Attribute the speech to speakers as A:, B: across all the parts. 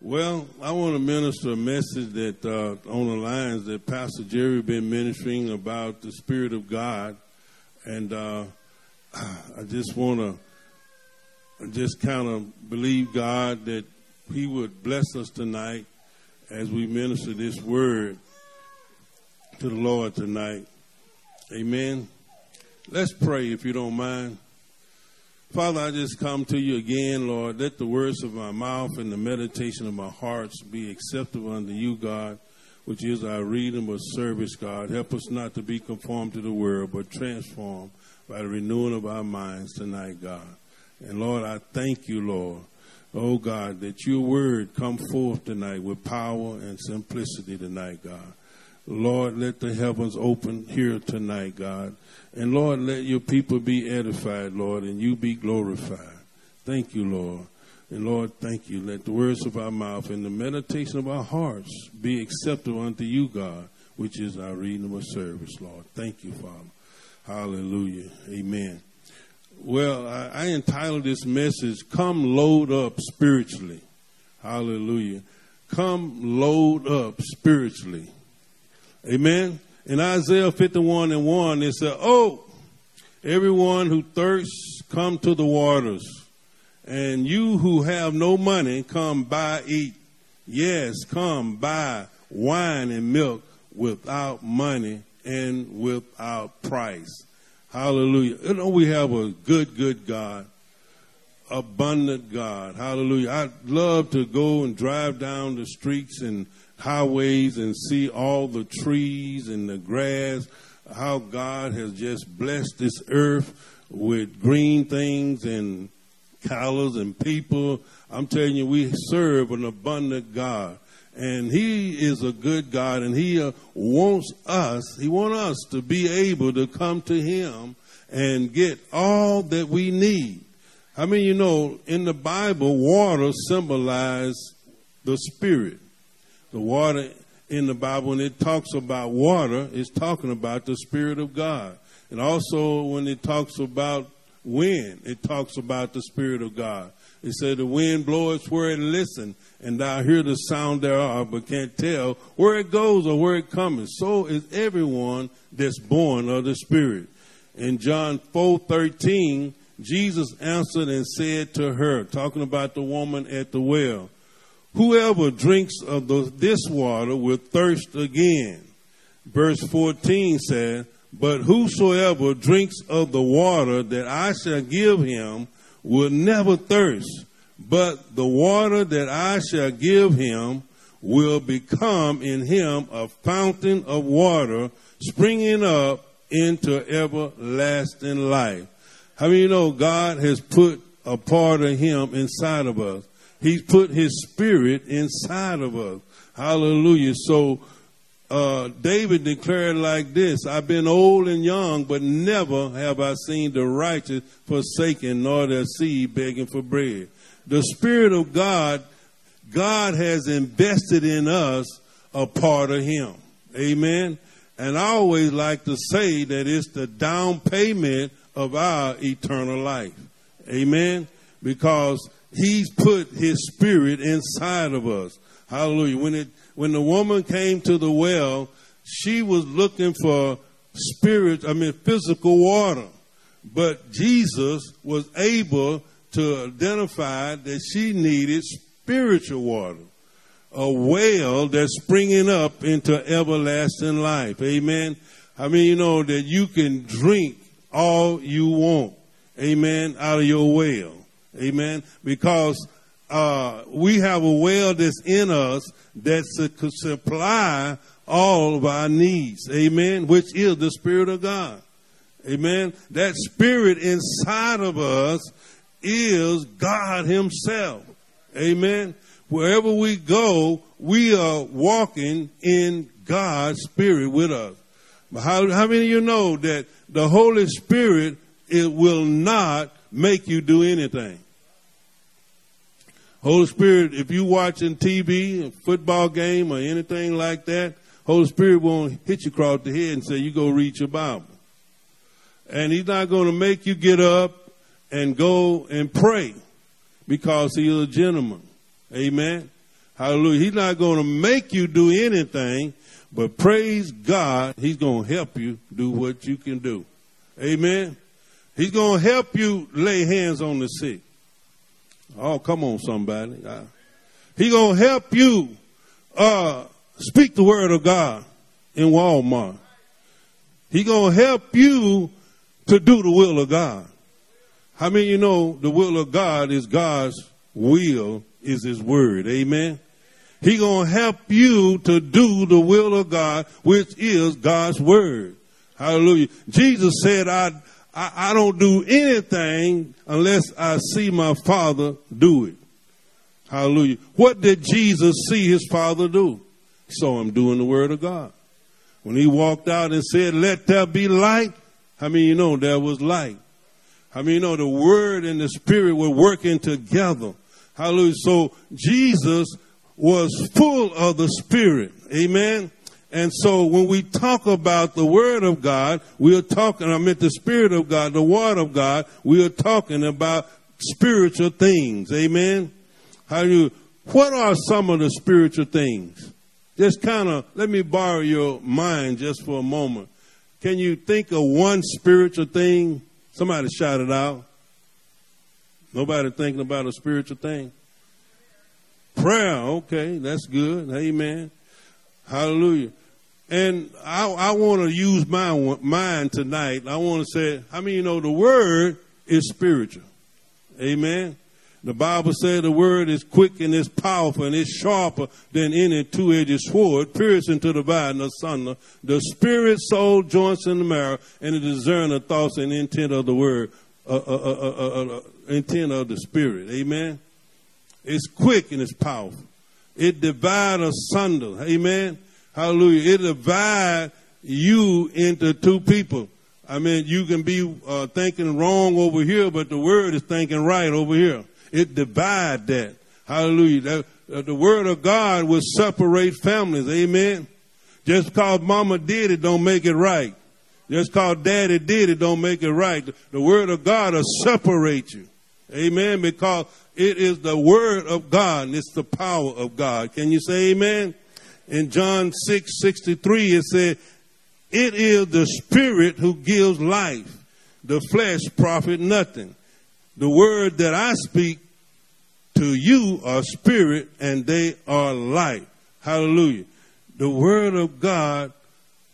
A: Well, I want to minister a message that uh, on the lines that Pastor Jerry been ministering about the Spirit of God, and uh, I just want to just kind of believe God that He would bless us tonight as we minister this word to the Lord tonight. Amen. Let's pray if you don't mind. Father, I just come to you again, Lord. Let the words of my mouth and the meditation of my hearts be acceptable unto you, God, which is our reading of service, God. Help us not to be conformed to the world, but transformed by the renewing of our minds tonight, God. And Lord, I thank you, Lord. Oh God, that your word come forth tonight with power and simplicity tonight, God. Lord, let the heavens open here tonight, God. And Lord, let your people be edified, Lord, and you be glorified. Thank you, Lord. And Lord, thank you. Let the words of our mouth and the meditation of our hearts be acceptable unto you, God, which is our reasonable service, Lord. Thank you, Father. Hallelujah. Amen. Well, I, I entitled this message, Come Load Up Spiritually. Hallelujah. Come load up spiritually. Amen. In Isaiah 51 and 1, it said, Oh, everyone who thirsts, come to the waters. And you who have no money, come buy, eat. Yes, come buy wine and milk without money and without price. Hallelujah. You know, we have a good, good God, abundant God. Hallelujah. I'd love to go and drive down the streets and highways and see all the trees and the grass, how God has just blessed this earth with green things and colors and people. I'm telling you, we serve an abundant God. And he is a good God and he uh, wants us, he wants us to be able to come to him and get all that we need. I mean, you know, in the Bible, water symbolizes the spirit. The water in the Bible, when it talks about water, it's talking about the Spirit of God. And also, when it talks about wind, it talks about the Spirit of God. It said, The wind bloweth where it listens, and thou hear the sound thereof, but can't tell where it goes or where it cometh. So is everyone that's born of the Spirit. In John 4 13, Jesus answered and said to her, talking about the woman at the well, Whoever drinks of the, this water will thirst again. Verse 14 says, But whosoever drinks of the water that I shall give him will never thirst, but the water that I shall give him will become in him a fountain of water springing up into everlasting life. How many you know God has put a part of him inside of us? He's put his spirit inside of us. Hallelujah. So uh, David declared like this I've been old and young, but never have I seen the righteous forsaken, nor their seed begging for bread. The Spirit of God, God has invested in us a part of Him. Amen. And I always like to say that it's the down payment of our eternal life. Amen. Because He's put his spirit inside of us. Hallelujah. When it when the woman came to the well, she was looking for spirit, I mean physical water. But Jesus was able to identify that she needed spiritual water. A well that's springing up into everlasting life. Amen. I mean, you know that you can drink all you want. Amen. Out of your well. Amen. Because uh, we have a well that's in us that could supply all of our needs. Amen. Which is the Spirit of God. Amen. That Spirit inside of us is God Himself. Amen. Wherever we go, we are walking in God's Spirit with us. How, how many of you know that the Holy Spirit it will not make you do anything? Holy Spirit, if you watching TV, a football game or anything like that, Holy Spirit won't hit you across the head and say, you go read your Bible. And he's not going to make you get up and go and pray because he's a gentleman. Amen. Hallelujah. He's not going to make you do anything, but praise God, He's going to help you do what you can do. Amen. He's going to help you lay hands on the sick. Oh, come on, somebody. He's going to help you uh, speak the word of God in Walmart. He's going to help you to do the will of God. How many you know the will of God is God's will is his word. Amen. He gonna help you to do the will of God, which is God's word. Hallelujah. Jesus said, I, I, I don't do anything unless I see my Father do it. Hallelujah. What did Jesus see his Father do? He saw him doing the Word of God. When he walked out and said, Let there be light, I mean, you know there was light? I mean, you know the Word and the Spirit were working together? Hallelujah. So Jesus was full of the Spirit. Amen. And so when we talk about the Word of God, we are talking, I meant the Spirit of God, the Word of God, we are talking about spiritual things. Amen. How do you, what are some of the spiritual things? Just kind of, let me borrow your mind just for a moment. Can you think of one spiritual thing? Somebody shout it out. Nobody thinking about a spiritual thing? Prayer, okay, that's good. Amen. Hallelujah. And I, I want to use my mind tonight. I want to say, I mean, you know, the word is spiritual. Amen. The Bible says the word is quick and it's powerful and it's sharper than any two-edged sword, piercing to the dividing asunder the spirit, soul, joints, and the marrow, and to discern the thoughts and intent of the word, uh, uh, uh, intent of the spirit. Amen. It's quick and it's powerful. It divides asunder. Amen. Hallelujah. It divides you into two people. I mean, you can be uh, thinking wrong over here, but the word is thinking right over here. It divides that. Hallelujah. That, uh, the word of God will separate families. Amen. Just because mama did it don't make it right. Just because daddy did it don't make it right. The, the word of God will separate you. Amen. Because it is the word of God and it's the power of God. Can you say amen? In John 6 63, it said, It is the spirit who gives life. The flesh profit nothing. The word that I speak to you are spirit and they are life. Hallelujah. The word of God,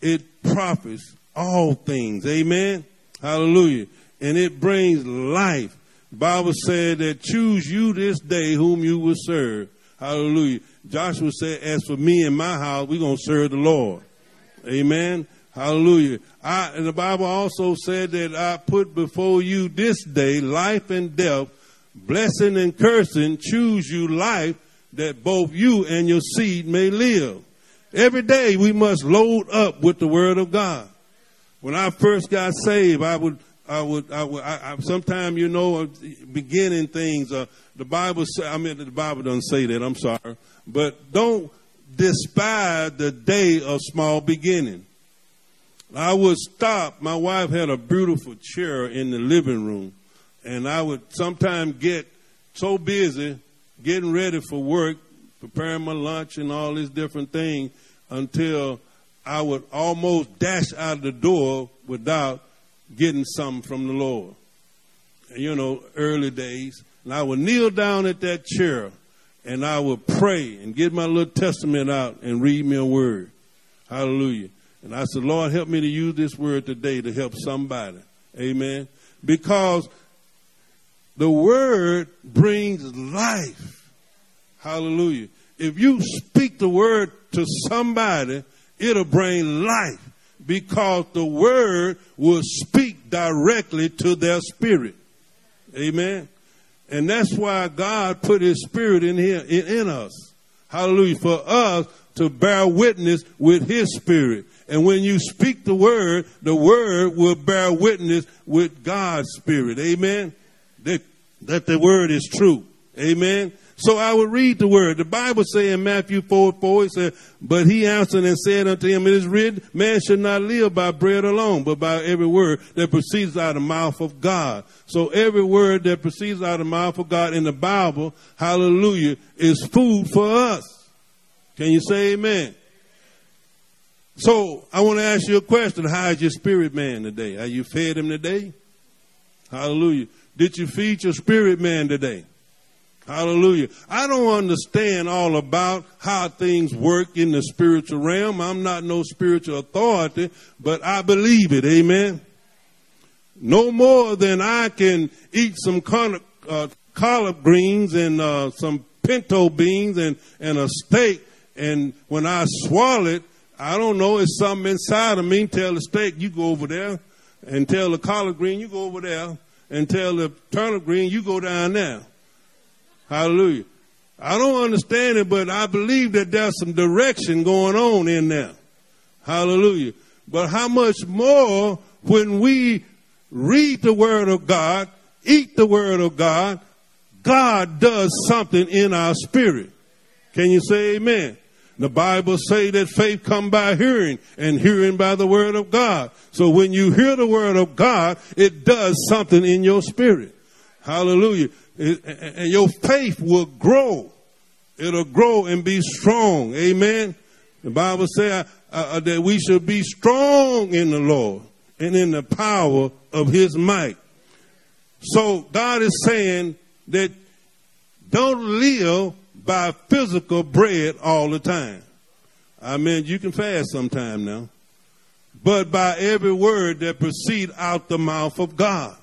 A: it profits all things. Amen. Hallelujah. And it brings life. Bible said that choose you this day whom you will serve. Hallelujah. Joshua said, as for me and my house, we're going to serve the Lord. Amen. Hallelujah. I, and the Bible also said that I put before you this day life and death, blessing and cursing. Choose you life that both you and your seed may live. Every day we must load up with the word of God. When I first got saved, I would I would, I would, I, I sometimes, you know, beginning things, uh, the Bible, say, I mean, the Bible doesn't say that, I'm sorry, but don't despise the day of small beginning. I would stop, my wife had a beautiful chair in the living room, and I would sometimes get so busy getting ready for work, preparing my lunch and all these different things until I would almost dash out of the door without getting something from the Lord. You know, early days. And I would kneel down at that chair and I would pray and get my little testament out and read me a word. Hallelujah. And I said, Lord, help me to use this word today to help somebody. Amen. Because the word brings life. Hallelujah. If you speak the word to somebody, it'll bring life because the word will speak directly to their spirit. Amen. And that's why God put his spirit in here, in, us. Hallelujah. For us to bear witness with his spirit. And when you speak the word, the word will bear witness with God's spirit. Amen. That, that the word is true. Amen. So I would read the word. The Bible say in Matthew 4, 4, it said, But he answered and said unto him, It is written, man should not live by bread alone, but by every word that proceeds out of the mouth of God. So every word that proceeds out of the mouth of God in the Bible, hallelujah, is food for us. Can you say amen? So I want to ask you a question. How is your spirit man today? Are you fed him today? Hallelujah. Did you feed your spirit man today? Hallelujah. I don't understand all about how things work in the spiritual realm. I'm not no spiritual authority, but I believe it. Amen. No more than I can eat some collard, uh, collard greens and uh, some pinto beans and, and a steak. And when I swallow it, I don't know, it's something inside of me. Tell the steak, you go over there. And tell the collard green, you go over there. And tell the turnip green, you go down there. Hallelujah. I don't understand it, but I believe that there's some direction going on in there. Hallelujah. But how much more when we read the Word of God, eat the Word of God, God does something in our spirit. Can you say amen? The Bible say that faith come by hearing and hearing by the word of God. So when you hear the word of God, it does something in your spirit. Hallelujah and your faith will grow. It'll grow and be strong. Amen. The Bible says uh, uh, that we should be strong in the Lord and in the power of his might. So God is saying that don't live by physical bread all the time. I mean, you can fast sometime now, but by every word that proceed out the mouth of God.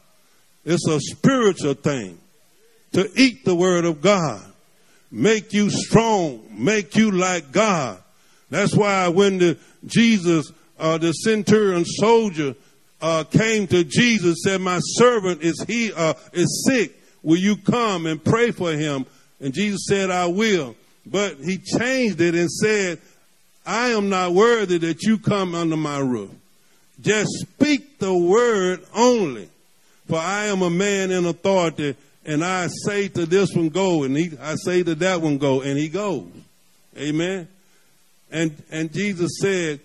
A: It's a spiritual thing to eat the word of God, make you strong, make you like God. That's why when the Jesus, uh, the centurion soldier, uh, came to Jesus, said, "My servant is he uh, is sick. Will you come and pray for him?" And Jesus said, "I will." But he changed it and said, "I am not worthy that you come under my roof. Just speak the word only, for I am a man in authority." and I say to this one go, and he, I say to that one go, and he goes. Amen. And and Jesus said,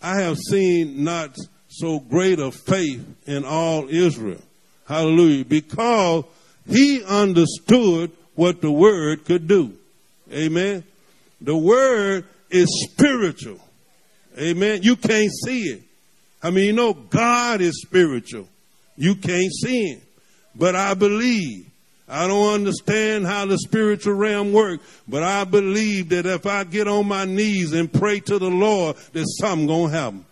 A: I have seen not so great a faith in all Israel. Hallelujah. Because he understood what the word could do. Amen. The word is spiritual. Amen. You can't see it. I mean, you know, God is spiritual. You can't see him. But I believe. I don't understand how the spiritual realm works, but I believe that if I get on my knees and pray to the Lord, that something gonna happen.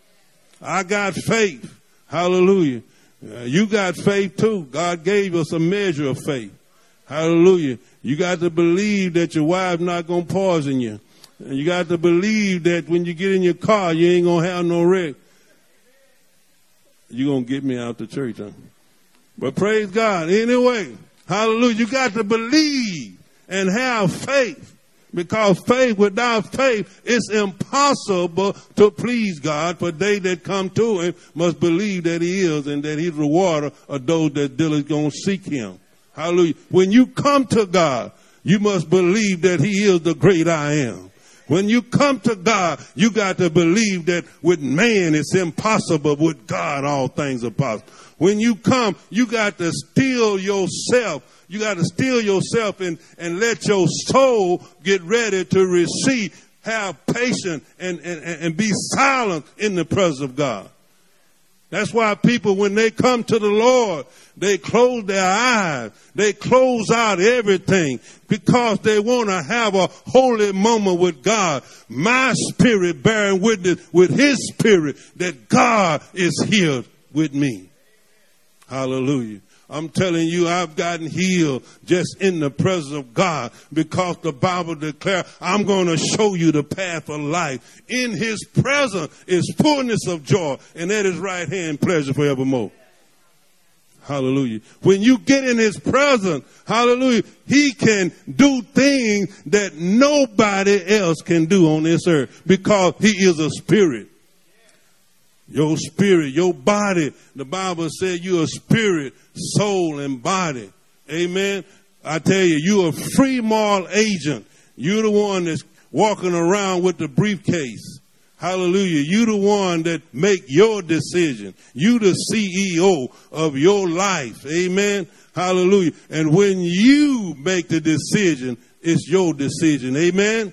A: I got faith. Hallelujah. Uh, you got faith too. God gave us a measure of faith. Hallelujah. You got to believe that your wife not gonna poison you. You got to believe that when you get in your car, you ain't gonna have no wreck. You gonna get me out the church, huh? But praise God. Anyway, hallelujah. You got to believe and have faith. Because faith without faith is impossible to please God. For they that come to him must believe that he is and that he's the rewarder of those that diligently gonna seek him. Hallelujah. When you come to God, you must believe that he is the great I am. When you come to God, you got to believe that with man it's impossible, with God all things are possible. When you come, you got to steel yourself. You got to steel yourself and, and let your soul get ready to receive. Have patience and, and, and be silent in the presence of God. That's why people, when they come to the Lord, they close their eyes. They close out everything because they want to have a holy moment with God. My spirit bearing witness with his spirit that God is here with me. Hallelujah. I'm telling you, I've gotten healed just in the presence of God because the Bible declares, I'm going to show you the path of life. In His presence is fullness of joy, and at His right hand pleasure forevermore. Hallelujah. When you get in His presence, hallelujah, He can do things that nobody else can do on this earth because He is a spirit. Your spirit, your body. The Bible said you're a spirit, soul, and body. Amen. I tell you, you're a free moral agent. You're the one that's walking around with the briefcase. Hallelujah. You the one that make your decision. You the CEO of your life. Amen. Hallelujah. And when you make the decision, it's your decision. Amen.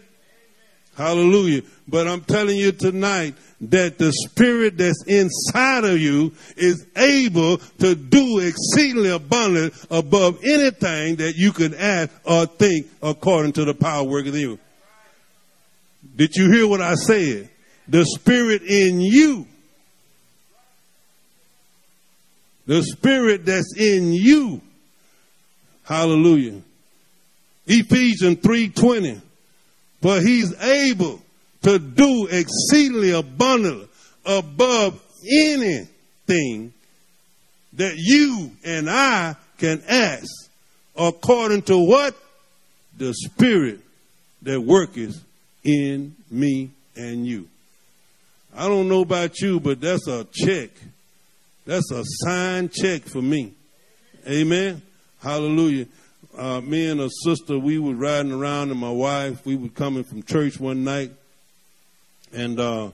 A: Hallelujah. But I'm telling you tonight that the spirit that's inside of you is able to do exceedingly abundant above anything that you could ask or think according to the power working in you. Did you hear what I said? The spirit in you. The spirit that's in you. Hallelujah. Ephesians 3:20. But he's able to do exceedingly abundantly above anything that you and I can ask according to what? The spirit that worketh in me and you. I don't know about you, but that's a check. That's a signed check for me. Amen. Hallelujah. Uh, me and a sister, we were riding around, and my wife, we were coming from church one night, and uh,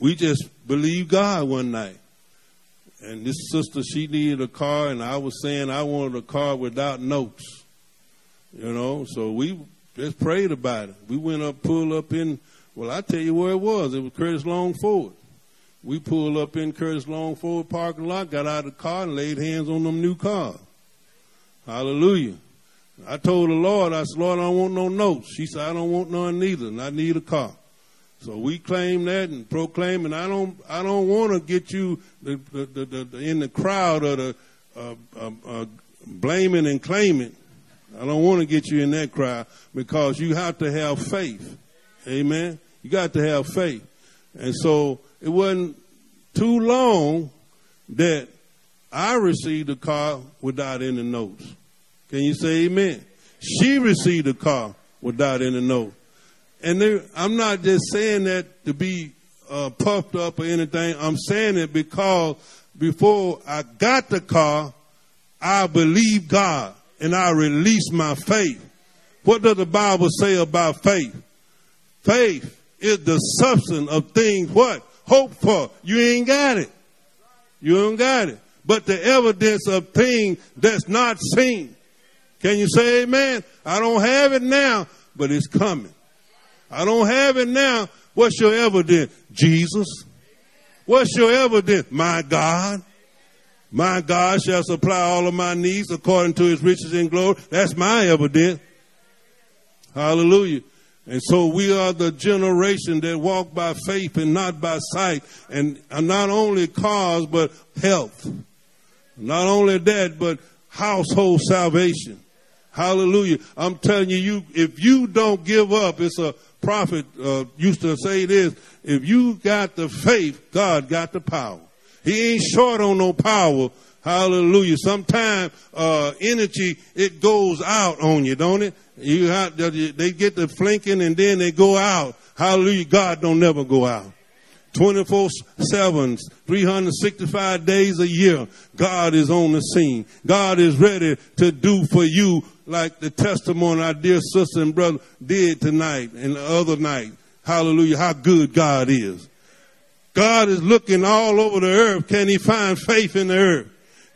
A: we just believed God one night. And this sister, she needed a car, and I was saying I wanted a car without notes. You know, so we just prayed about it. We went up, pulled up in, well, I tell you where it was. It was Curtis Long Ford. We pulled up in Curtis Long Ford parking lot, got out of the car, and laid hands on them new cars. Hallelujah. I told the Lord, I said, Lord, I don't want no notes. She said, I don't want none neither, and I need a car. So we claim that and proclaim, and I don't, I don't want to get you the, the, the, the, in the crowd of the uh, uh, uh, blaming and claiming. I don't want to get you in that crowd because you have to have faith. Amen. You got to have faith. And so it wasn't too long that I received a car without any notes. Can you say amen? She received a car without any notes. And I'm not just saying that to be uh, puffed up or anything. I'm saying it because before I got the car, I believed God and I released my faith. What does the Bible say about faith? Faith is the substance of things what? Hope for. You ain't got it. You ain't got it. But the evidence of things that's not seen. Can you say amen? I don't have it now, but it's coming. I don't have it now. What's your evidence? Jesus. What's your evidence? My God. My God shall supply all of my needs according to his riches and glory. That's my evidence. Hallelujah. And so we are the generation that walk by faith and not by sight. And not only cars, but health. Not only that, but household salvation. Hallelujah. I'm telling you, you if you don't give up, it's a prophet uh, used to say this, if you got the faith, God got the power. He ain't short on no power. Hallelujah. Sometimes uh, energy it goes out on you, don't it? You have, they get the flinking and then they go out. Hallelujah. God don't never go out. 24 7, 365 days a year, God is on the scene. God is ready to do for you like the testimony our dear sister and brother did tonight and the other night. Hallelujah. How good God is. God is looking all over the earth. Can he find faith in the earth?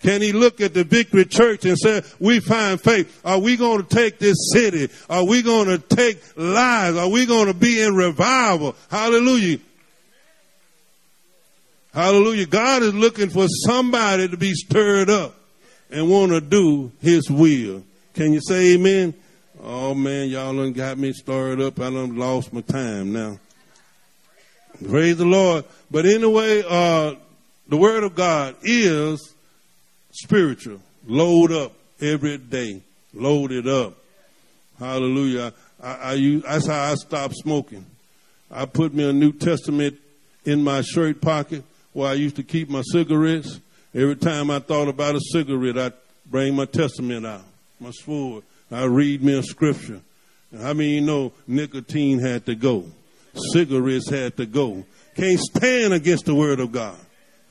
A: Can he look at the Victory Church and say, we find faith? Are we going to take this city? Are we going to take lives? Are we going to be in revival? Hallelujah. Hallelujah. God is looking for somebody to be stirred up and want to do his will. Can you say amen? Oh man, y'all done got me stirred up. I done lost my time now. Praise the Lord. But anyway, uh, the word of God is spiritual. Load up every day. Load it up. Hallelujah. I, I use, that's how I stopped smoking. I put me a New Testament in my shirt pocket where I used to keep my cigarettes. Every time I thought about a cigarette, I'd bring my testament out, my sword. I read me a scripture. How many you know nicotine had to go? Cigarettes had to go. Can't stand against the word of God.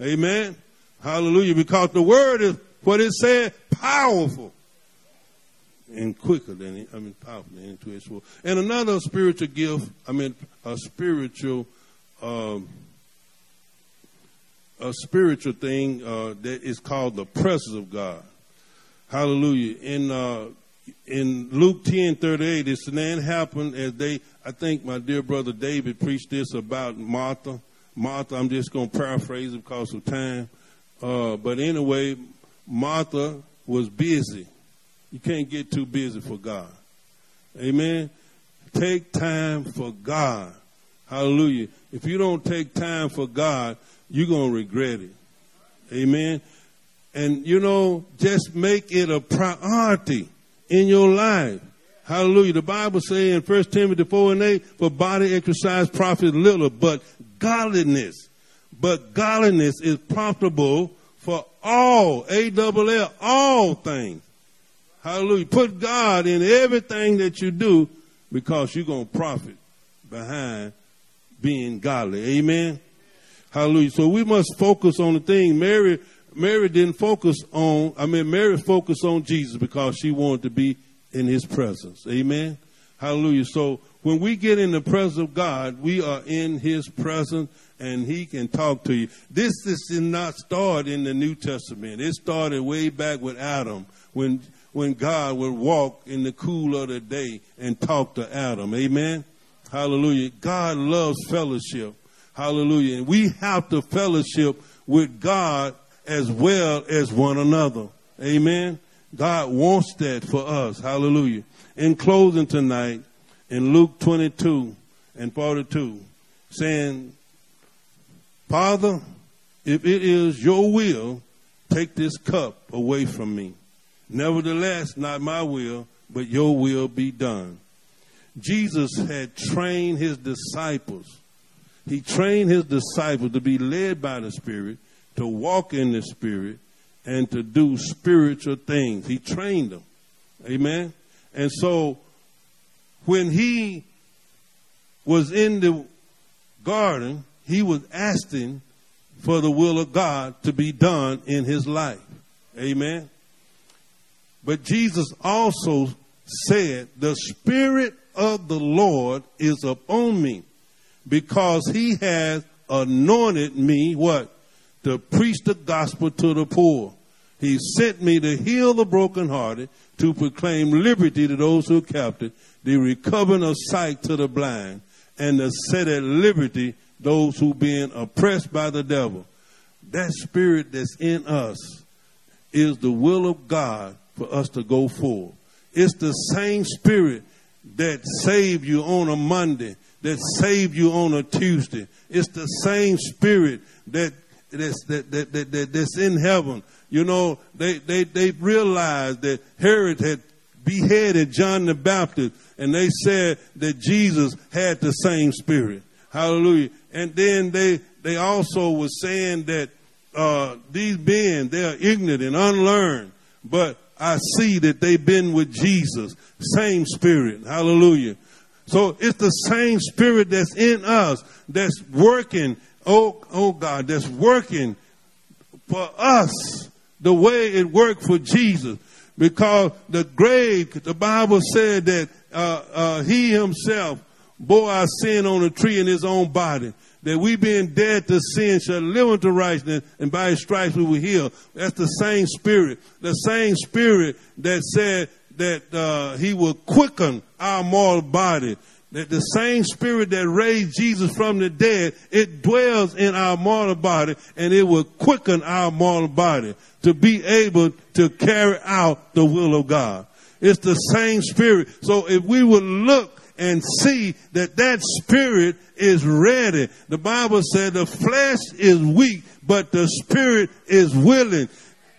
A: Amen. Hallelujah. Because the word is what it said, powerful and quicker than it, I mean powerful than its sword. And another spiritual gift, I mean a spiritual um, a spiritual thing uh, that is called the presence of God. Hallelujah. In uh, in Luke 10 38, this then happened as they, I think my dear brother David preached this about Martha. Martha, I'm just going to paraphrase it because of time. Uh, but anyway, Martha was busy. You can't get too busy for God. Amen. Take time for God. Hallelujah. If you don't take time for God, you're going to regret it. Amen. And you know, just make it a priority in your life. Hallelujah. The Bible says in 1 Timothy 4 and 8, for body exercise profits little, but godliness, but godliness is profitable for all, A-double-L, all things. Hallelujah. Put God in everything that you do because you're going to profit behind being godly. Amen. Hallelujah. So we must focus on the thing. Mary, Mary didn't focus on, I mean, Mary focused on Jesus because she wanted to be in his presence. Amen. Hallelujah. So when we get in the presence of God, we are in his presence and he can talk to you. This, this did not start in the New Testament. It started way back with Adam when, when God would walk in the cool of the day and talk to Adam. Amen. Hallelujah. God loves fellowship. Hallelujah. And we have to fellowship with God as well as one another. Amen. God wants that for us. Hallelujah. In closing tonight, in Luke 22 and 42, saying, Father, if it is your will, take this cup away from me. Nevertheless, not my will, but your will be done. Jesus had trained his disciples. He trained his disciples to be led by the Spirit, to walk in the Spirit, and to do spiritual things. He trained them. Amen. And so when he was in the garden, he was asking for the will of God to be done in his life. Amen. But Jesus also said, The Spirit of the Lord is upon me because he has anointed me what? To preach the gospel to the poor. He sent me to heal the brokenhearted, to proclaim liberty to those who are captive, the recovering of sight to the blind, and to set at liberty those who being oppressed by the devil. That spirit that's in us is the will of God for us to go forward. It's the same spirit that saved you on a Monday, that saved you on a Tuesday. It's the same spirit that that's, that, that, that, that, that's in heaven. You know, they, they, they realized that Herod had beheaded John the Baptist, and they said that Jesus had the same spirit. Hallelujah. And then they, they also were saying that uh, these men, they are ignorant and unlearned, but I see that they've been with Jesus. Same spirit. Hallelujah. So it's the same spirit that's in us that's working. Oh, oh God, that's working for us the way it worked for Jesus. Because the grave, the Bible said that uh, uh, he himself bore our sin on a tree in his own body that we being dead to sin shall live unto righteousness, and by his stripes we will heal. That's the same spirit. The same spirit that said that uh, he will quicken our mortal body. That the same spirit that raised Jesus from the dead, it dwells in our mortal body, and it will quicken our mortal body to be able to carry out the will of God. It's the same spirit. So if we would look and see that that spirit is ready. The Bible said the flesh is weak, but the spirit is willing.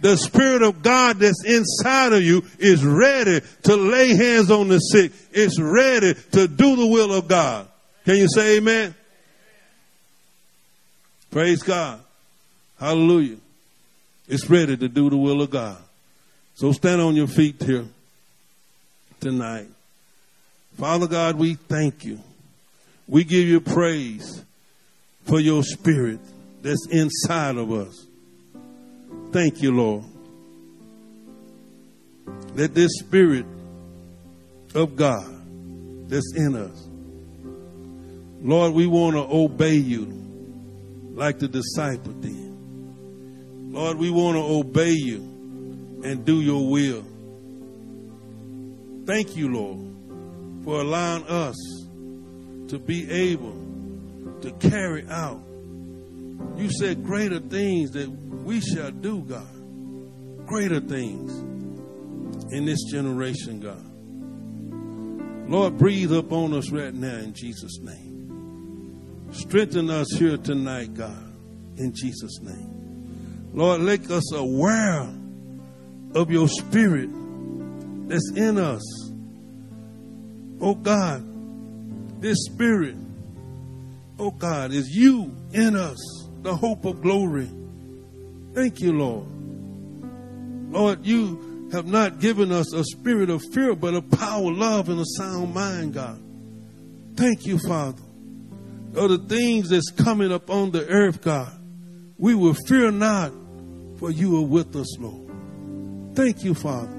A: The spirit of God that's inside of you is ready to lay hands on the sick. It's ready to do the will of God. Can you say amen? Praise God. Hallelujah. It's ready to do the will of God. So stand on your feet here tonight. Father God, we thank you. We give you praise for your spirit that's inside of us. Thank you, Lord. That this spirit of God that's in us, Lord, we want to obey you like the disciple did. Lord, we want to obey you and do your will. Thank you, Lord, for allowing us to be able to carry out. You said greater things that we shall do, God. Greater things in this generation, God. Lord, breathe upon us right now in Jesus' name. Strengthen us here tonight, God, in Jesus' name. Lord, make us aware of your spirit that's in us. Oh God, this spirit, oh God, is you in us, the hope of glory. Thank you, Lord. Lord, you have not given us a spirit of fear, but a power, love, and a sound mind, God. Thank you, Father. Of the things that's coming up on the earth, God, we will fear not, for you are with us, Lord. Thank you, Father.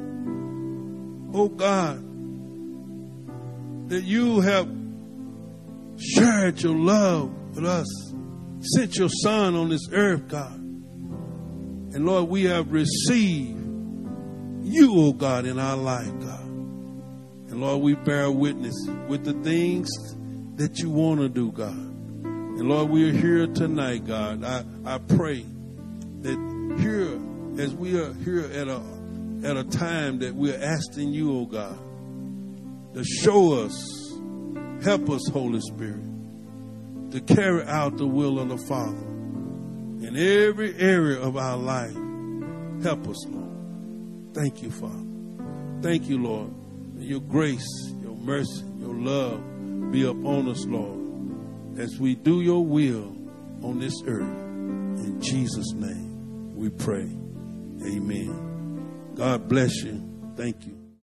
A: Oh God, that you have shared your love with us, sent your Son on this earth, God. And Lord, we have received you, oh God, in our life, God. And Lord, we bear witness with the things that you want to do, God. And Lord, we are here tonight, God. I, I pray that here, as we are here at a at a time that we're asking you, oh God, to show us, help us, Holy Spirit, to carry out the will of the Father in every area of our life. Help us, Lord. Thank you, Father. Thank you, Lord. Your grace, your mercy, your love be upon us, Lord, as we do your will on this earth. In Jesus' name we pray. Amen. God bless you. Thank you.